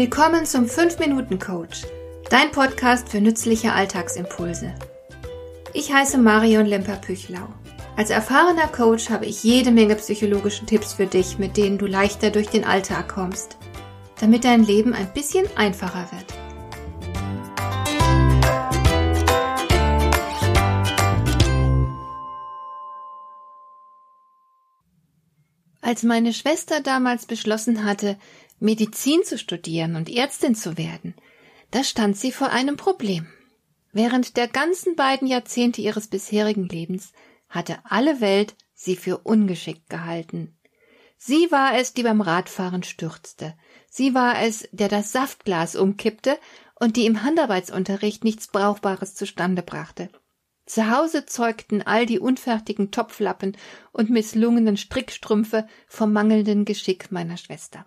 Willkommen zum 5-Minuten-Coach, dein Podcast für nützliche Alltagsimpulse. Ich heiße Marion Lemper-Püchlau. Als erfahrener Coach habe ich jede Menge psychologische Tipps für dich, mit denen du leichter durch den Alltag kommst, damit dein Leben ein bisschen einfacher wird. Als meine Schwester damals beschlossen hatte, Medizin zu studieren und Ärztin zu werden, da stand sie vor einem Problem. Während der ganzen beiden Jahrzehnte ihres bisherigen Lebens hatte alle Welt sie für ungeschickt gehalten. Sie war es, die beim Radfahren stürzte. Sie war es, der das Saftglas umkippte und die im Handarbeitsunterricht nichts Brauchbares zustande brachte. Zu Hause zeugten all die unfertigen Topflappen und misslungenen Strickstrümpfe vom mangelnden Geschick meiner Schwester.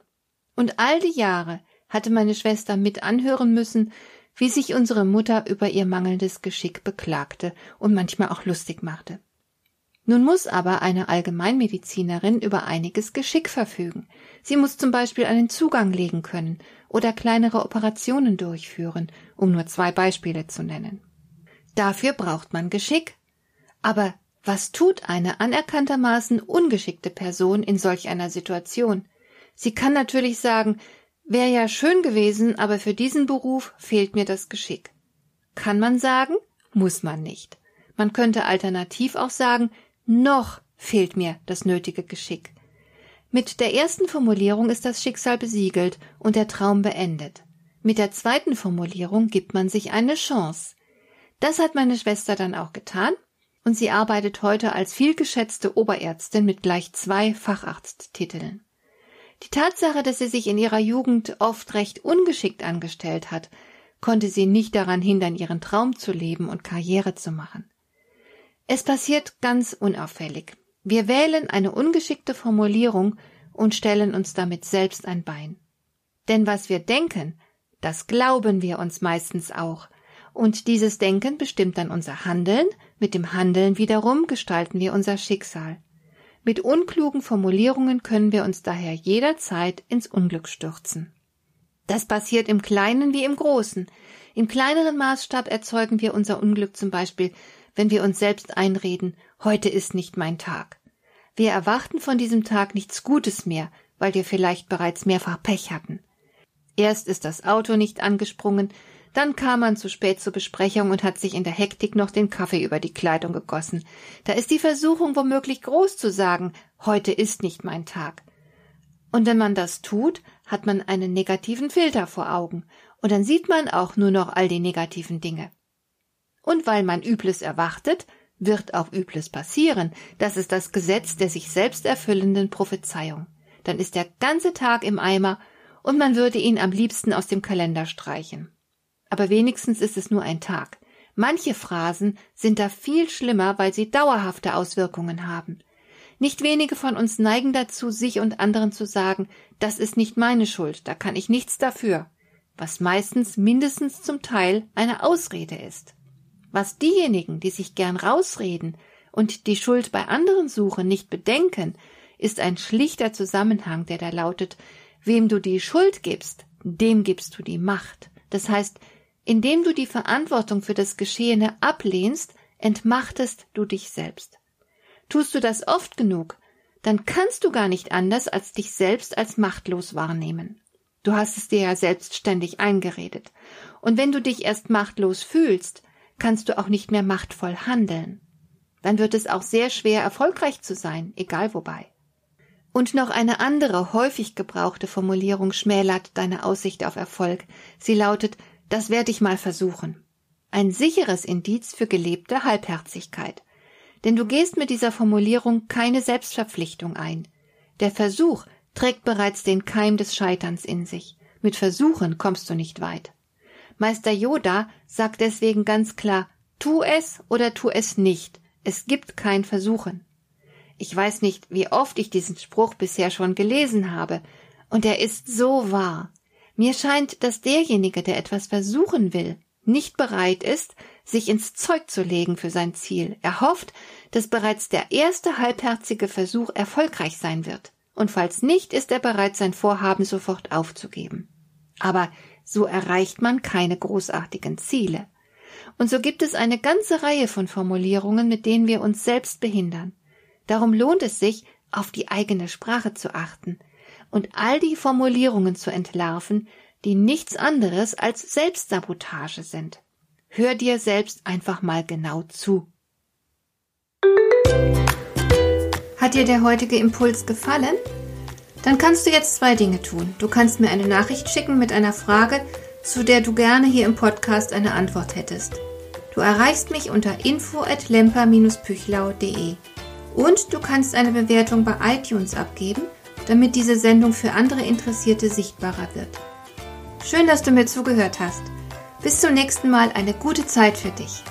Und all die Jahre hatte meine Schwester mit anhören müssen, wie sich unsere Mutter über ihr mangelndes Geschick beklagte und manchmal auch lustig machte. Nun muss aber eine Allgemeinmedizinerin über einiges Geschick verfügen. Sie muss zum Beispiel einen Zugang legen können oder kleinere Operationen durchführen, um nur zwei Beispiele zu nennen. Dafür braucht man Geschick. Aber was tut eine anerkanntermaßen ungeschickte Person in solch einer Situation? Sie kann natürlich sagen, wäre ja schön gewesen, aber für diesen Beruf fehlt mir das Geschick. Kann man sagen? Muss man nicht. Man könnte alternativ auch sagen, noch fehlt mir das nötige Geschick. Mit der ersten Formulierung ist das Schicksal besiegelt und der Traum beendet. Mit der zweiten Formulierung gibt man sich eine Chance. Das hat meine Schwester dann auch getan und sie arbeitet heute als vielgeschätzte Oberärztin mit gleich zwei Facharzttiteln. Tatsache, dass sie sich in ihrer Jugend oft recht ungeschickt angestellt hat, konnte sie nicht daran hindern, ihren Traum zu leben und Karriere zu machen. Es passiert ganz unauffällig. Wir wählen eine ungeschickte Formulierung und stellen uns damit selbst ein Bein. Denn was wir denken, das glauben wir uns meistens auch, und dieses Denken bestimmt dann unser Handeln, mit dem Handeln wiederum gestalten wir unser Schicksal. Mit unklugen Formulierungen können wir uns daher jederzeit ins Unglück stürzen. Das passiert im Kleinen wie im Großen. Im kleineren Maßstab erzeugen wir unser Unglück zum Beispiel, wenn wir uns selbst einreden, heute ist nicht mein Tag. Wir erwarten von diesem Tag nichts Gutes mehr, weil wir vielleicht bereits mehrfach Pech hatten. Erst ist das Auto nicht angesprungen, dann kam man zu spät zur Besprechung und hat sich in der Hektik noch den Kaffee über die Kleidung gegossen. Da ist die Versuchung womöglich groß zu sagen, heute ist nicht mein Tag. Und wenn man das tut, hat man einen negativen Filter vor Augen, und dann sieht man auch nur noch all die negativen Dinge. Und weil man Übles erwartet, wird auch Übles passieren. Das ist das Gesetz der sich selbst erfüllenden Prophezeiung. Dann ist der ganze Tag im Eimer und man würde ihn am liebsten aus dem Kalender streichen aber wenigstens ist es nur ein Tag. Manche Phrasen sind da viel schlimmer, weil sie dauerhafte Auswirkungen haben. Nicht wenige von uns neigen dazu, sich und anderen zu sagen, das ist nicht meine Schuld, da kann ich nichts dafür, was meistens mindestens zum Teil eine Ausrede ist. Was diejenigen, die sich gern rausreden und die Schuld bei anderen suchen, nicht bedenken, ist ein schlichter Zusammenhang, der da lautet, wem du die Schuld gibst, dem gibst du die Macht. Das heißt, indem du die Verantwortung für das Geschehene ablehnst, entmachtest du dich selbst. Tust du das oft genug, dann kannst du gar nicht anders, als dich selbst als machtlos wahrnehmen. Du hast es dir ja selbstständig eingeredet. Und wenn du dich erst machtlos fühlst, kannst du auch nicht mehr machtvoll handeln. Dann wird es auch sehr schwer, erfolgreich zu sein, egal wobei. Und noch eine andere häufig gebrauchte Formulierung schmälert deine Aussicht auf Erfolg. Sie lautet, das werde ich mal versuchen. Ein sicheres Indiz für gelebte Halbherzigkeit. Denn du gehst mit dieser Formulierung keine Selbstverpflichtung ein. Der Versuch trägt bereits den Keim des Scheiterns in sich. Mit Versuchen kommst du nicht weit. Meister Yoda sagt deswegen ganz klar, tu es oder tu es nicht. Es gibt kein Versuchen. Ich weiß nicht, wie oft ich diesen Spruch bisher schon gelesen habe, und er ist so wahr. Mir scheint, dass derjenige, der etwas versuchen will, nicht bereit ist, sich ins Zeug zu legen für sein Ziel. Er hofft, dass bereits der erste halbherzige Versuch erfolgreich sein wird. Und falls nicht, ist er bereit, sein Vorhaben sofort aufzugeben. Aber so erreicht man keine großartigen Ziele. Und so gibt es eine ganze Reihe von Formulierungen, mit denen wir uns selbst behindern. Darum lohnt es sich, auf die eigene Sprache zu achten und all die Formulierungen zu entlarven, die nichts anderes als Selbstsabotage sind. Hör dir selbst einfach mal genau zu. Hat dir der heutige Impuls gefallen? Dann kannst du jetzt zwei Dinge tun. Du kannst mir eine Nachricht schicken mit einer Frage, zu der du gerne hier im Podcast eine Antwort hättest. Du erreichst mich unter info at lemper-püchlau.de. Und du kannst eine Bewertung bei iTunes abgeben, damit diese Sendung für andere Interessierte sichtbarer wird. Schön, dass du mir zugehört hast. Bis zum nächsten Mal eine gute Zeit für dich.